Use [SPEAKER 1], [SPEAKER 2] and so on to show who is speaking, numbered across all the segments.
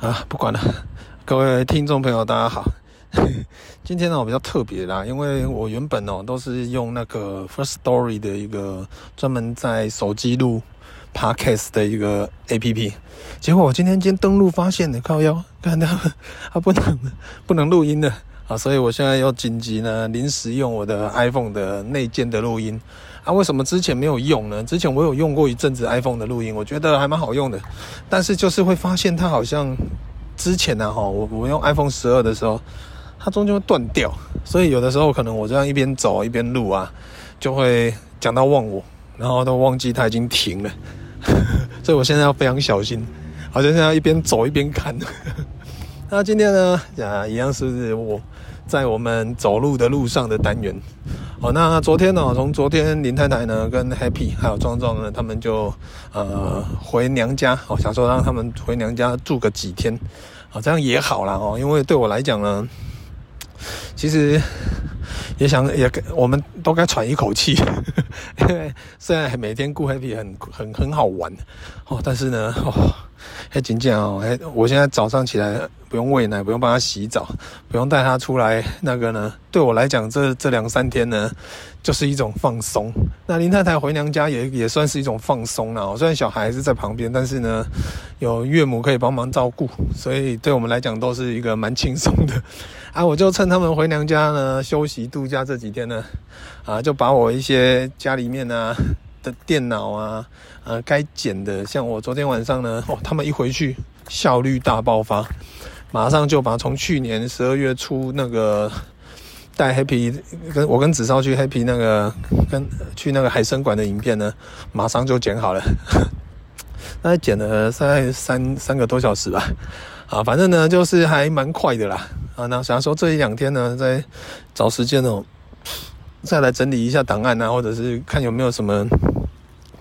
[SPEAKER 1] 啊，不管了，各位听众朋友，大家好。今天呢，我比较特别啦，因为我原本哦都是用那个 First Story 的一个专门在手机录 Podcast 的一个 APP，结果我今天今天登录发现呢，靠腰，看到它 不能不能录音的啊，所以我现在要紧急呢临时用我的 iPhone 的内建的录音啊。为什么之前没有用呢？之前我有用过一阵子 iPhone 的录音，我觉得还蛮好用的，但是就是会发现它好像。之前呢，哈，我我用 iPhone 十二的时候，它中间会断掉，所以有的时候可能我这样一边走一边录啊，就会讲到忘我，然后都忘记它已经停了，所以我现在要非常小心，好像现在一边走一边看。那今天呢，啊，一样是我在我们走路的路上的单元。哦，那昨天呢，从昨天林太太呢跟 Happy 还有壮壮呢，他们就呃回娘家，哦，想说让他们回娘家住个几天，啊，这样也好啦哦，因为对我来讲呢，其实也想也我们都该喘一口气，因为虽然每天顾 Happy 很很很好玩哦，但是呢哦。哎，紧张哦！哎，我现在早上起来不用喂奶，不用帮他洗澡，不用带他出来。那个呢，对我来讲，这这两三天呢，就是一种放松。那林太太回娘家也也算是一种放松了。虽然小孩还是在旁边，但是呢，有岳母可以帮忙照顾，所以对我们来讲都是一个蛮轻松的。啊，我就趁他们回娘家呢休息度假这几天呢，啊，就把我一些家里面啊。的电脑啊，啊，该剪的，像我昨天晚上呢，哦，他们一回去效率大爆发，马上就把从去年十二月初那个带 Happy 跟我跟子超去 Happy 那个跟去那个海参馆的影片呢，马上就剪好了，大概剪了大概三三个多小时吧，啊，反正呢就是还蛮快的啦，啊，那想说这一两天呢，再找时间哦，再来整理一下档案啊，或者是看有没有什么。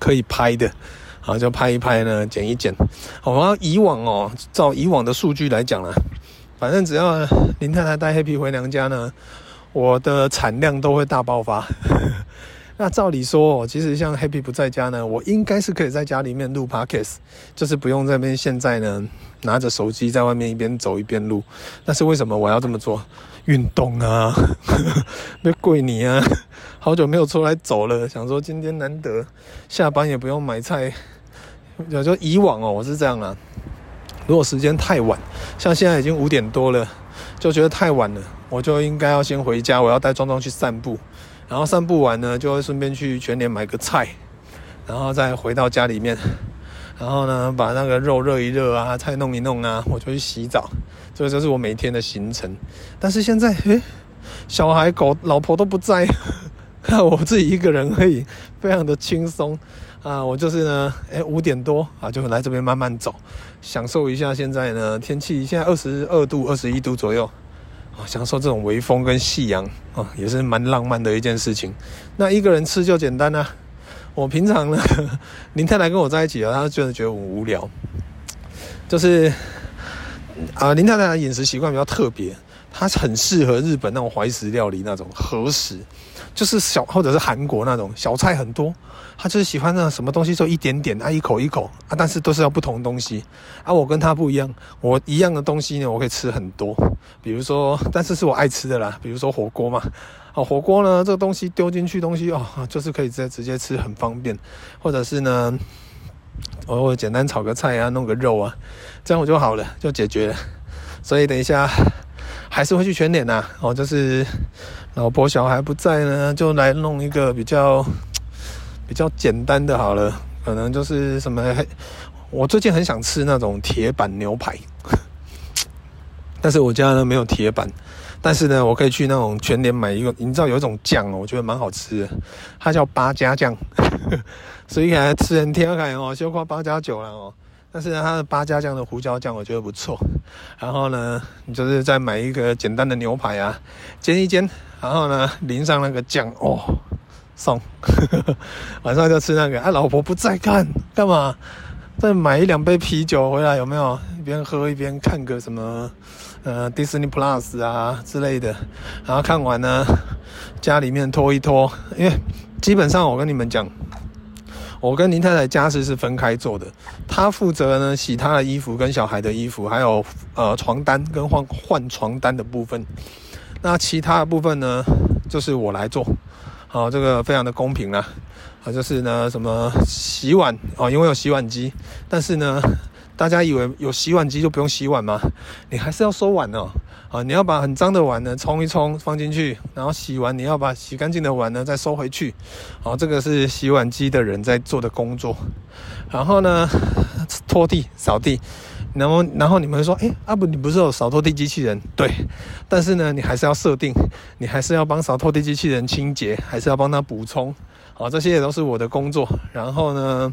[SPEAKER 1] 可以拍的，好，就拍一拍呢，剪一剪。好，然后以往哦，照以往的数据来讲啊，反正只要林太太带黑皮回娘家呢，我的产量都会大爆发呵。那照理说，其实像 Happy 不在家呢，我应该是可以在家里面录 Podcast，就是不用在那边现在呢拿着手机在外面一边走一边录。但是为什么我要这么做？运动啊，别跪你啊！好久没有出来走了，想说今天难得下班也不用买菜。就说以往哦，我是这样啊，如果时间太晚，像现在已经五点多了，就觉得太晚了，我就应该要先回家，我要带壮壮去散步。然后散步完呢，就会顺便去全联买个菜，然后再回到家里面，然后呢，把那个肉热一热啊，菜弄一弄啊，我就去洗澡。这个就是我每天的行程。但是现在，诶，小孩、狗、老婆都不在，看 我自己一个人而已，非常的轻松啊。我就是呢，诶，五点多啊，就来这边慢慢走，享受一下现在呢天气，现在二十二度、二十一度左右。享受这种微风跟夕阳啊，也是蛮浪漫的一件事情。那一个人吃就简单啊。我平常呢，林太太跟我在一起啊，她就是觉得我无聊。就是啊，林太太的饮食习惯比较特别，她很适合日本那种怀石料理那种和食，就是小或者是韩国那种小菜很多。他就是喜欢那什么东西，就一点点啊，一口一口啊，但是都是要不同东西啊。我跟他不一样，我一样的东西呢，我可以吃很多。比如说，但是是我爱吃的啦，比如说火锅嘛。啊，火锅呢，这个东西丢进去东西哦，就是可以直接直接吃，很方便。或者是呢，我我简单炒个菜啊，弄个肉啊，这样我就好了，就解决了。所以等一下还是会去全联呐。哦，就是老婆小孩不在呢，就来弄一个比较。比较简单的好了，可能就是什么，我最近很想吃那种铁板牛排，但是我家呢没有铁板，但是呢，我可以去那种全联买一个，你知道有一种酱哦，我觉得蛮好吃的，它叫八家酱，所以还吃很天然哦，就夸八加九了哦，但是呢，它的八家酱的胡椒酱我觉得不错，然后呢，你就是再买一个简单的牛排啊，煎一煎，然后呢淋上那个酱哦。送，晚上就吃那个。啊，老婆不在看，干嘛？再买一两杯啤酒回来，有没有？一边喝一边看个什么，呃，Disney Plus 啊之类的。然后看完呢，家里面拖一拖，因为基本上我跟你们讲，我跟林太太家事是分开做的，她负责呢洗她的衣服跟小孩的衣服，还有呃床单跟换换床单的部分。那其他的部分呢，就是我来做。好，这个非常的公平啦。啊，就是呢什么洗碗哦，因为有洗碗机，但是呢，大家以为有洗碗机就不用洗碗吗？你还是要收碗哦。啊，你要把很脏的碗呢冲一冲放进去，然后洗完你要把洗干净的碗呢再收回去。好，这个是洗碗机的人在做的工作。然后呢，拖地扫地，然后然后你们说，诶，阿不，你不是有扫拖地机器人？对，但是呢，你还是要设定，你还是要帮扫拖地机器人清洁，还是要帮他补充。好，这些也都是我的工作。然后呢，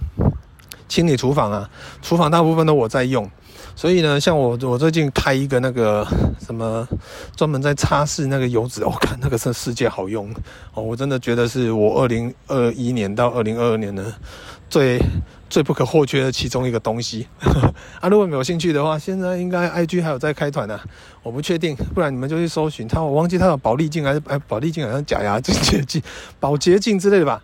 [SPEAKER 1] 清理厨房啊，厨房大部分都我在用。所以呢，像我我最近开一个那个什么，专门在擦拭那个油脂，我、看那个是世界好用哦，我真的觉得是我二零二一年到二零二二年呢最最不可或缺的其中一个东西 啊。如果没有兴趣的话，现在应该 IG 还有在开团呢、啊，我不确定，不然你们就去搜寻它，我忘记它有保利净还是哎保利净好像假牙清洁剂、保洁净之类的吧。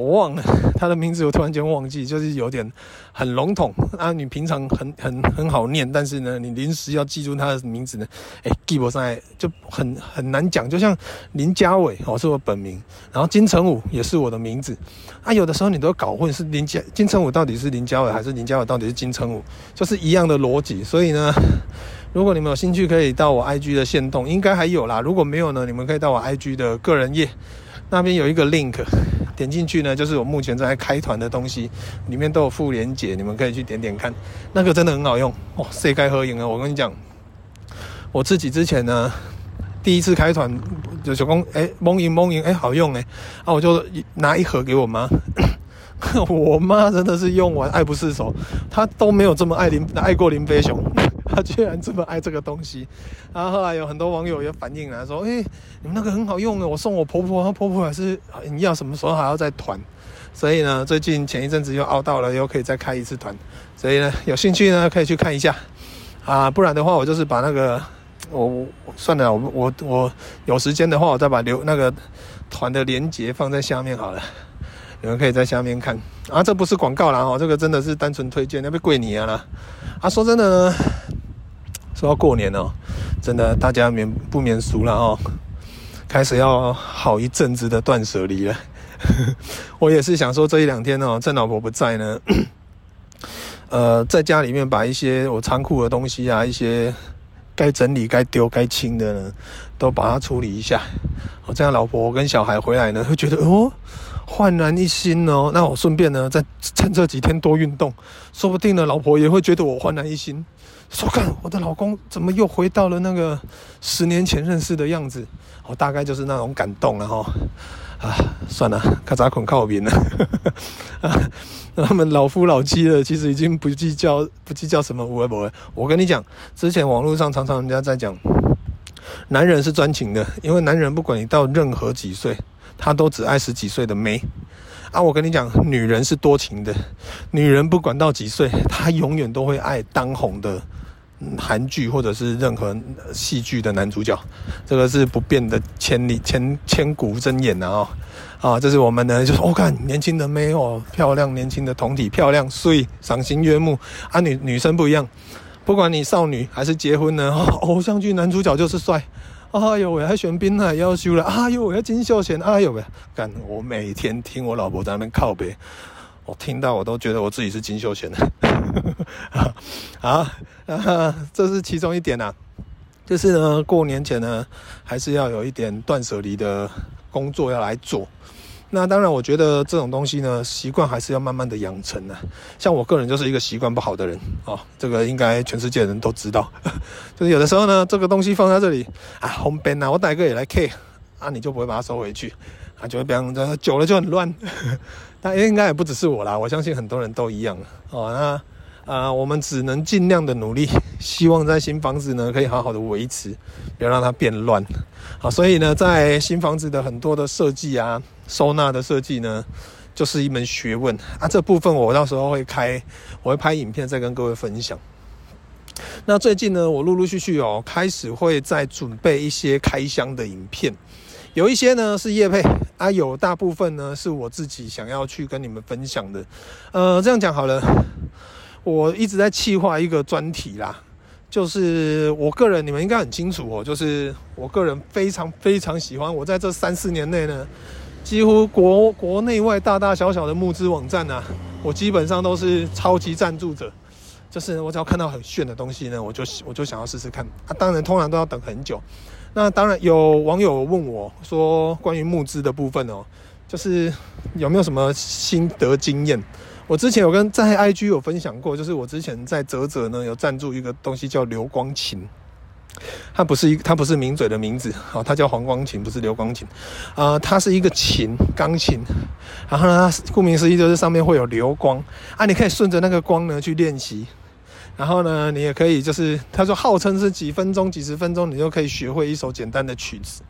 [SPEAKER 1] 我忘了 他的名字，我突然间忘记，就是有点很笼统啊。你平常很很很好念，但是呢，你临时要记住他的名字呢，哎、记不上来就很很难讲。就像林家伟哦，是我本名，然后金城武也是我的名字啊。有的时候你都搞混，是林家金城武到底是林家伟，还是林家伟到底是金城武，就是一样的逻辑。所以呢，如果你们有兴趣，可以到我 IG 的线动，应该还有啦。如果没有呢，你们可以到我 IG 的个人页。那边有一个 link，点进去呢，就是我目前正在开团的东西，里面都有附连结，你们可以去点点看，那个真的很好用哦。谁该合影啊？我跟你讲，我自己之前呢，第一次开团就小公哎，蒙赢蒙赢哎，好用哎，啊，我就拿一盒给我妈，我妈真的是用完爱不释手，她都没有这么爱林爱过林飞雄。他居然这么爱这个东西，然后后来有很多网友也反映来说：“哎，你们那个很好用的，我送我婆婆，她婆婆还是你要什么时候还要再团？所以呢，最近前一阵子又熬到了，又可以再开一次团，所以呢，有兴趣呢可以去看一下啊，不然的话我就是把那个我，我算了，我我我有时间的话，我再把留那个团的链接放在下面好了，你们可以在下面看啊，这不是广告啦哦，这个真的是单纯推荐，那边贵你啊啦啊，说真的呢。说到过年哦，真的大家免不免俗了哦，开始要好一阵子的断舍离了。我也是想说，这一两天哦，趁老婆不在呢，呃，在家里面把一些我仓库的东西啊，一些该整理、该丢、该清的呢，都把它处理一下。我这样老婆跟小孩回来呢，会觉得哦，焕然一新哦。那我顺便呢，再趁这几天多运动，说不定呢，老婆也会觉得我焕然一新。说看我的老公怎么又回到了那个十年前认识的样子？我大概就是那种感动了哈。啊，算了，卡扎捆靠边了。啊，他们老夫老妻了，其实已经不计较不计较什么无为不为。我跟你讲，之前网络上常常人家在讲，男人是专情的，因为男人不管你到任何几岁，他都只爱十几岁的妹。啊，我跟你讲，女人是多情的，女人不管到几岁，她永远都会爱当红的。韩剧或者是任何戏剧的男主角，这个是不变的千里千千古真言呐啊！啊，这是我们呢，就是我、看年轻的妹哦，漂亮，年轻的胴体漂亮，所以赏心悦目啊。女女生不一样，不管你少女还是结婚呢，哦、偶像剧男主角就是帅。哎呦喂，还玄彬还要修了，哎呦喂，金秀贤，哎呦喂，干！我每天听我老婆在那边靠北，我听到我都觉得我自己是金秀贤 啊啊！啊，这是其中一点啊，就是呢，过年前呢，还是要有一点断舍离的工作要来做。那当然，我觉得这种东西呢，习惯还是要慢慢的养成的。像我个人就是一个习惯不好的人哦，这个应该全世界人都知道。就是有的时候呢，这个东西放在这里啊，红边啊，我大哥也来 K 啊，你就不会把它收回去啊，就会变成久了就很乱。但应该也不只是我啦，我相信很多人都一样哦。那。啊、呃，我们只能尽量的努力，希望在新房子呢可以好好的维持，不要让它变乱。好，所以呢，在新房子的很多的设计啊，收纳的设计呢，就是一门学问啊。这部分我到时候会开，我会拍影片再跟各位分享。那最近呢，我陆陆续续哦，开始会再准备一些开箱的影片。有一些呢是业配啊，有大部分呢是我自己想要去跟你们分享的。呃，这样讲好了，我一直在企划一个专题啦，就是我个人你们应该很清楚哦，就是我个人非常非常喜欢，我在这三四年内呢，几乎国国内外大大小小的募资网站啊，我基本上都是超级赞助者。就是我只要看到很炫的东西呢，我就我就想要试试看。啊，当然通常都要等很久。那当然有网友问我说，关于募资的部分哦，就是有没有什么心得经验？我之前有跟在 IG 有分享过，就是我之前在泽泽呢有赞助一个东西叫流光琴，它不是一它不是名嘴的名字，哦，它叫黄光琴，不是流光琴。啊、呃，它是一个琴，钢琴。然后呢，顾名思义就是上面会有流光啊，你可以顺着那个光呢去练习。然后呢，你也可以就是，他说号称是几分钟、几十分钟，你就可以学会一首简单的曲子。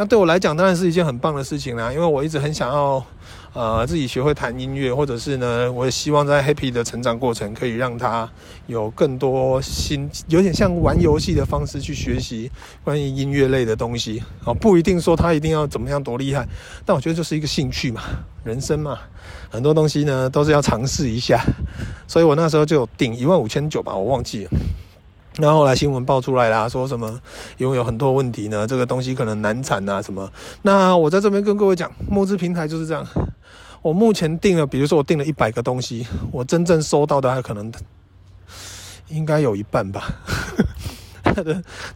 [SPEAKER 1] 那对我来讲，当然是一件很棒的事情啦，因为我一直很想要，呃，自己学会弹音乐，或者是呢，我也希望在 Happy 的成长过程，可以让他有更多新，有点像玩游戏的方式去学习关于音乐类的东西。哦，不一定说他一定要怎么样多厉害，但我觉得就是一个兴趣嘛，人生嘛，很多东西呢都是要尝试一下。所以我那时候就顶一万五千九吧，我忘记了。然后后来新闻爆出来啦，说什么因为有很多问题呢，这个东西可能难产啊什么。那我在这边跟各位讲，募资平台就是这样。我目前订了，比如说我订了一百个东西，我真正收到的还可能应该有一半吧。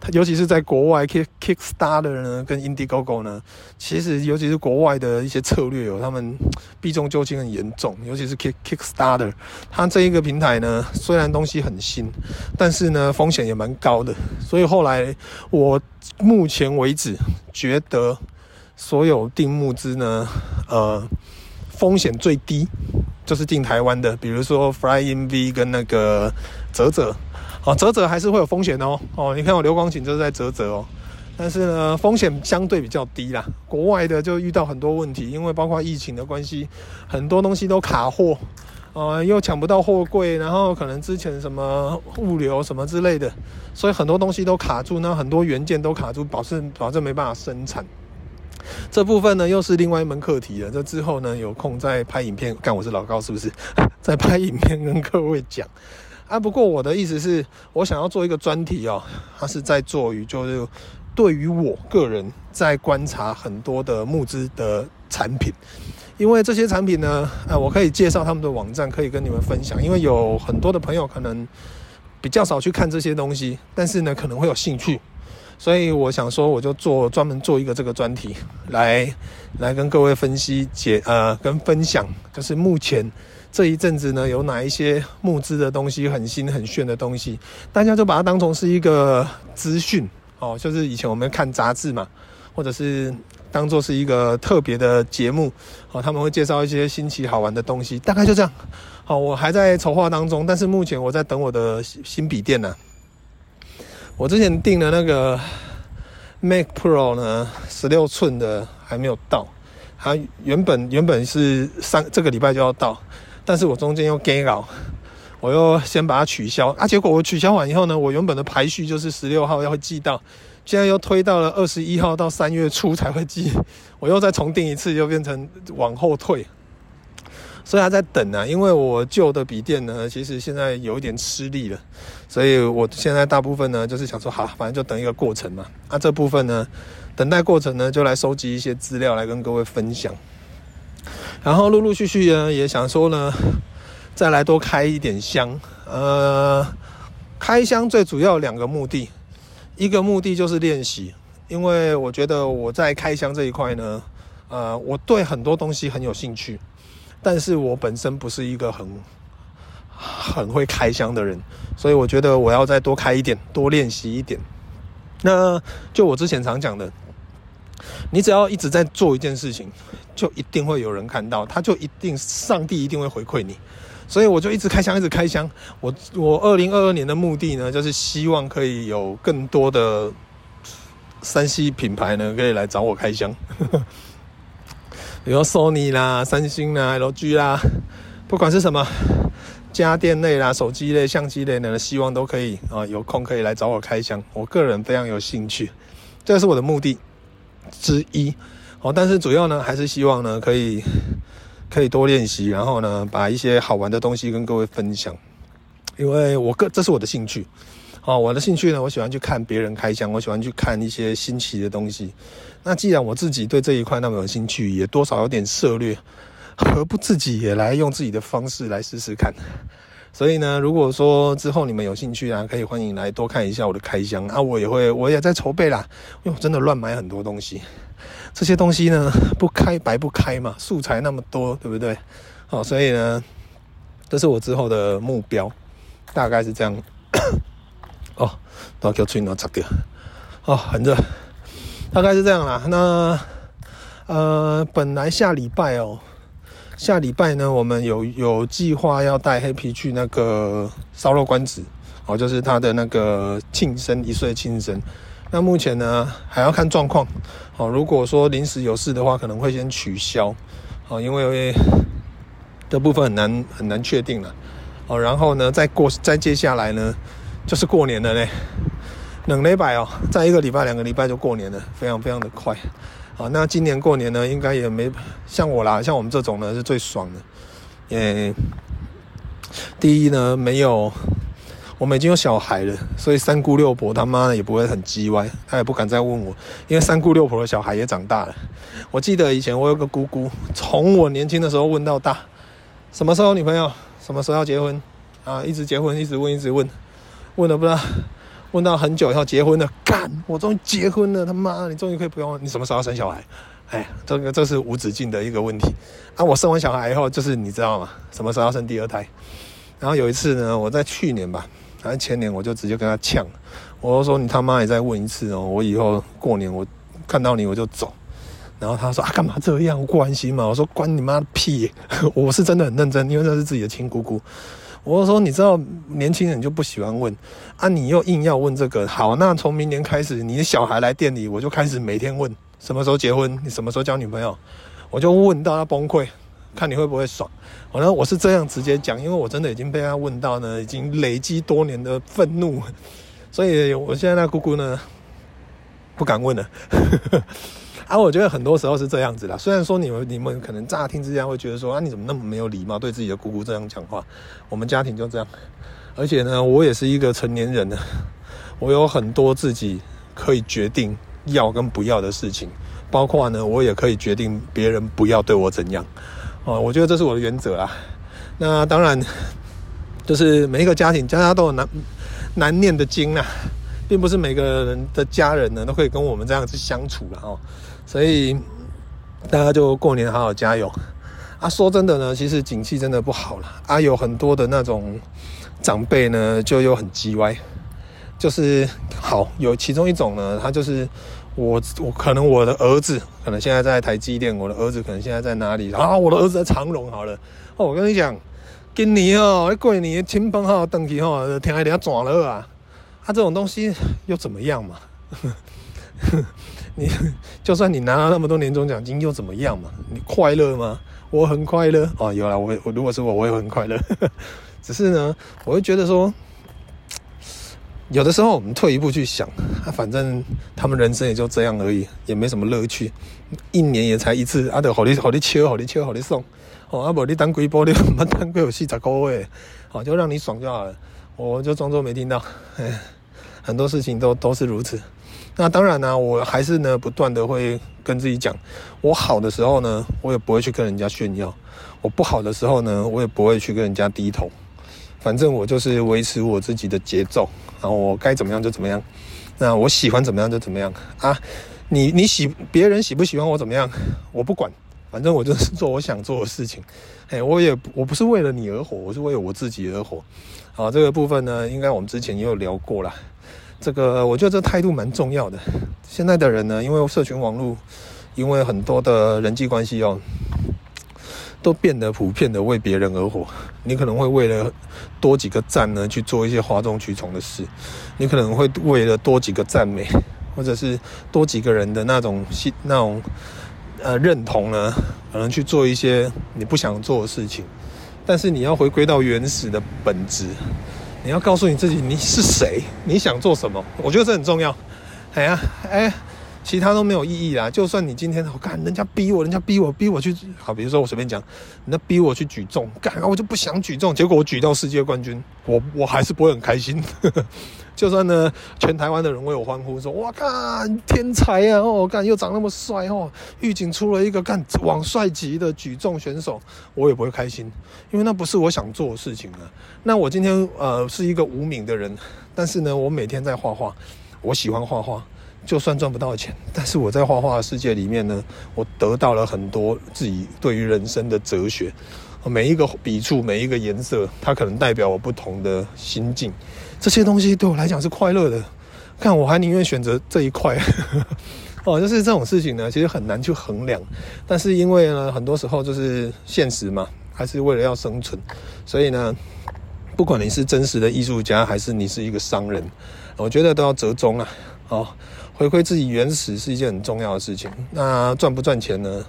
[SPEAKER 1] 他尤其是在国外，Kick Kickstarter 呢，跟 Indiegogo 呢，其实尤其是国外的一些策略有他们避重就轻很严重，尤其是 Kick Kickstarter，它这一个平台呢，虽然东西很新，但是呢风险也蛮高的，所以后来我目前为止觉得所有定募资呢，呃，风险最低就是定台湾的，比如说 Fly in V 跟那个泽啧。哦，折折还是会有风险哦。哦，你看我流光琴就是在折折哦，但是呢，风险相对比较低啦。国外的就遇到很多问题，因为包括疫情的关系，很多东西都卡货，呃，又抢不到货柜，然后可能之前什么物流什么之类的，所以很多东西都卡住，那很多元件都卡住，保证保证没办法生产。这部分呢，又是另外一门课题了。这之后呢，有空再拍影片，看我是老高是不是？再拍影片跟各位讲。啊，不过我的意思是，我想要做一个专题哦，它是在做于就是对于我个人在观察很多的募资的产品，因为这些产品呢，啊，我可以介绍他们的网站，可以跟你们分享，因为有很多的朋友可能比较少去看这些东西，但是呢，可能会有兴趣，所以我想说，我就做专门做一个这个专题来来跟各位分析解呃跟分享，就是目前。这一阵子呢，有哪一些募资的东西很新很炫的东西，大家就把它当成是一个资讯哦，就是以前我们看杂志嘛，或者是当做是一个特别的节目哦，他们会介绍一些新奇好玩的东西，大概就这样。好，我还在筹划当中，但是目前我在等我的新笔电呢。我之前订的那个 Mac Pro 呢，十六寸的还没有到，它原本原本是上这个礼拜就要到。但是我中间又改稿，我又先把它取消啊。结果我取消完以后呢，我原本的排序就是十六号要寄到，现在又推到了二十一号到三月初才会寄，我又再重订一次，又变成往后退，所以还在等、啊。因为我旧的笔电呢，其实现在有一点吃力了，所以我现在大部分呢就是想说，好，反正就等一个过程嘛。那、啊、这部分呢，等待过程呢，就来收集一些资料来跟各位分享。然后陆陆续续呢，也想说呢，再来多开一点箱。呃，开箱最主要两个目的，一个目的就是练习，因为我觉得我在开箱这一块呢，呃，我对很多东西很有兴趣，但是我本身不是一个很很会开箱的人，所以我觉得我要再多开一点，多练习一点。那就我之前常讲的。你只要一直在做一件事情，就一定会有人看到，他就一定，上帝一定会回馈你。所以我就一直开箱，一直开箱。我我二零二二年的目的呢，就是希望可以有更多的三 C 品牌呢，可以来找我开箱。比如 Sony 啦、三星啦、LG 啦，不管是什么家电类啦、手机类、相机类的，希望都可以啊，有空可以来找我开箱。我个人非常有兴趣，这是我的目的。之一。哦，但是主要呢，还是希望呢，可以可以多练习，然后呢，把一些好玩的东西跟各位分享。因为我个这是我的兴趣，哦，我的兴趣呢，我喜欢去看别人开箱，我喜欢去看一些新奇的东西。那既然我自己对这一块那么有兴趣，也多少有点涉猎，何不自己也来用自己的方式来试试看？所以呢，如果说之后你们有兴趣啊，可以欢迎来多看一下我的开箱啊，我也会，我也在筹备啦，因为真的乱买很多东西。这些东西呢，不开白不开嘛，素材那么多，对不对？好，所以呢，这是我之后的目标，大概是这样。哦，都要叫吹牛砸掉。哦，很热，大概是这样啦。那呃，本来下礼拜哦，下礼拜呢，我们有有计划要带黑皮去那个烧肉关子，哦，就是他的那个庆生一岁庆生。那目前呢，还要看状况。哦，如果说临时有事的话，可能会先取消。哦，因为这部分很难很难确定了。哦，然后呢，再过再接下来呢，就是过年了嘞。冷礼拜哦，再一个礼拜、两个礼拜就过年了，非常非常的快。好，那今年过年呢，应该也没像我啦，像我们这种呢是最爽的。诶，第一呢，没有。我们已经有小孩了，所以三姑六婆他妈也不会很叽歪，他也不敢再问我，因为三姑六婆的小孩也长大了。我记得以前我有个姑姑，从我年轻的时候问到大，什么时候女朋友，什么时候要结婚啊，一直结婚，一直问，一直问，问了不知道，问到很久以后结婚了，干，我终于结婚了，他妈，你终于可以不用，你什么时候要生小孩？哎，这个这是无止境的一个问题啊！我生完小孩以后，就是你知道吗？什么时候要生第二胎？然后有一次呢，我在去年吧。反正前年我就直接跟他呛，我就说你他妈也再问一次哦，我以后过年我看到你我就走。然后他说啊，干嘛这样？关心嘛？我说关你妈的屁！我是真的很认真，因为那是自己的亲姑姑。我就说你知道年轻人就不喜欢问啊，你又硬要问这个，好，那从明年开始，你的小孩来店里，我就开始每天问什么时候结婚，你什么时候交女朋友，我就问到他崩溃。看你会不会爽？我呢，我是这样直接讲，因为我真的已经被他问到呢，已经累积多年的愤怒，所以我现在那姑姑呢，不敢问了。啊，我觉得很多时候是这样子的。虽然说你们你们可能乍听之下会觉得说啊，你怎么那么没有礼貌，对自己的姑姑这样讲话？我们家庭就这样，而且呢，我也是一个成年人了，我有很多自己可以决定要跟不要的事情，包括呢，我也可以决定别人不要对我怎样。哦，我觉得这是我的原则啊。那当然，就是每一个家庭，家家都有难难念的经啊，并不是每个人的家人呢都可以跟我们这样子相处了哦。所以大家就过年好好加油啊！说真的呢，其实景气真的不好了啊，有很多的那种长辈呢，就又很叽歪。就是好有其中一种呢，他就是。我我可能我的儿子可能现在在台积电，我的儿子可能现在在哪里啊？我的儿子在长荣好了。哦，我跟你讲，今年哦，过年亲朋好友登记哦，天还得要转了啊！他这种东西又怎么样嘛？你 就算你拿了那么多年终奖金又怎么样嘛？你快乐吗？我很快乐哦。有啦，我我如果是我，我也很快乐。只是呢，我会觉得说。有的时候我们退一步去想，啊，反正他们人生也就这样而已，也没什么乐趣。一年也才一次，啊，得好你好你切，好你切，好你送，哦，啊，不你当鬼波，你他妈当贵有四十个月，好就让你爽就好了，我就装作没听到。哎，很多事情都都是如此。那当然呢，我还是呢不断的会跟自己讲，我好的时候呢，我也不会去跟人家炫耀；我不好的时候呢，我也不会去跟人家低头。反正我就是维持我自己的节奏，然后我该怎么样就怎么样。那我喜欢怎么样就怎么样啊！你你喜别人喜不喜欢我怎么样，我不管，反正我就是做我想做的事情。哎，我也我不是为了你而活，我是为了我自己而活。好，这个部分呢，应该我们之前也有聊过了。这个我觉得这态度蛮重要的。现在的人呢，因为社群网络，因为很多的人际关系哦。都变得普遍的为别人而活，你可能会为了多几个赞呢去做一些哗众取宠的事，你可能会为了多几个赞美，或者是多几个人的那种那种呃认同呢，可能去做一些你不想做的事情。但是你要回归到原始的本质，你要告诉你自己你是谁，你想做什么，我觉得这很重要。哎呀，哎，其他都没有意义啦。就算你今天我干，人家逼我，人家逼我，逼我去，好，比如说我随便讲，人家逼我去举重，干，我就不想举重，结果我举到世界冠军，我我还是不会很开心。就算呢，全台湾的人为我欢呼，说哇干天才啊，哦干又长那么帅哦，预警出了一个干网帅级的举重选手，我也不会开心，因为那不是我想做的事情啊。那我今天呃是一个无名的人，但是呢，我每天在画画，我喜欢画画。就算赚不到钱，但是我在画画的世界里面呢，我得到了很多自己对于人生的哲学。每一个笔触，每一个颜色，它可能代表我不同的心境。这些东西对我来讲是快乐的。看，我还宁愿选择这一块。哦，就是这种事情呢，其实很难去衡量。但是因为呢，很多时候就是现实嘛，还是为了要生存，所以呢，不管你是真实的艺术家，还是你是一个商人，我觉得都要折中啊。哦。回归自己原始是一件很重要的事情。那赚不赚钱呢？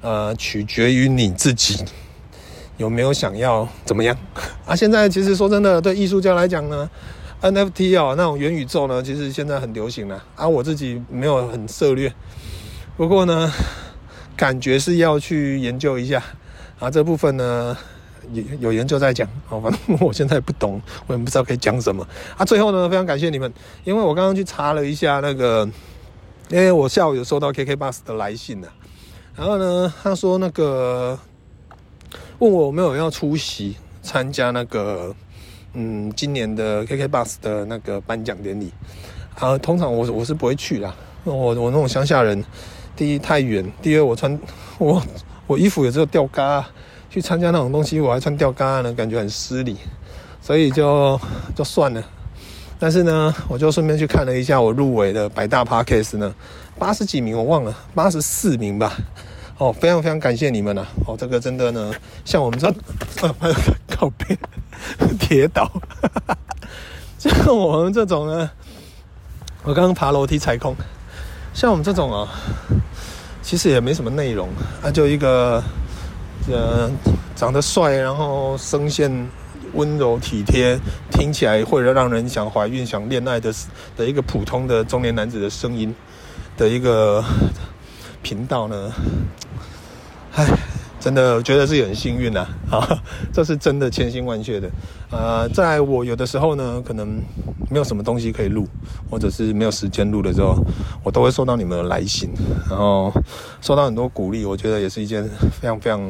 [SPEAKER 1] 呃，取决于你自己有没有想要怎么样 啊。现在其实说真的，对艺术家来讲呢，NFT 哦，那种元宇宙呢，其实现在很流行了啊。我自己没有很涉猎，不过呢，感觉是要去研究一下啊。这部分呢。有有研究在讲，好，反正我现在不懂，我也不知道可以讲什么啊。最后呢，非常感谢你们，因为我刚刚去查了一下那个，因为我下午有收到 KKBus 的来信呢，然后呢，他说那个问我有没有要出席参加那个，嗯，今年的 KKBus 的那个颁奖典礼啊。通常我我是不会去啦，我我那种乡下人，第一太远，第二我穿我我衣服也只有吊嘎。去参加那种东西，我还穿吊嘎呢，感觉很失礼，所以就就算了。但是呢，我就顺便去看了一下我入围的百大 parkas 呢，八十几名我忘了，八十四名吧。哦，非常非常感谢你们呐、啊！哦，这个真的呢，像我们这啊，还有靠边跌倒，像我们这种呢，我刚刚爬楼梯踩空，像我们这种啊，其实也没什么内容，啊，就一个。呃，长得帅，然后声线温柔体贴，听起来会让人想怀孕、想恋爱的的一个普通的中年男子的声音的一个频道呢，唉，真的觉得自己很幸运呐，啊，这是真的千辛万谢的。呃，在我有的时候呢，可能没有什么东西可以录，或者是没有时间录的时候，我都会收到你们的来信，然后收到很多鼓励，我觉得也是一件非常非常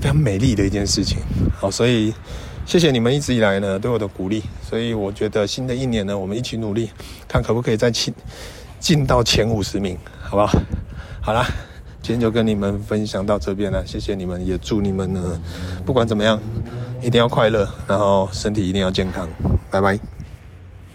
[SPEAKER 1] 非常美丽的一件事情。好，所以谢谢你们一直以来呢对我的鼓励，所以我觉得新的一年呢，我们一起努力，看可不可以再进进到前五十名，好不好？好啦，今天就跟你们分享到这边了，谢谢你们，也祝你们呢，不管怎么样。一定要快乐，然后身体一定要健康，拜拜。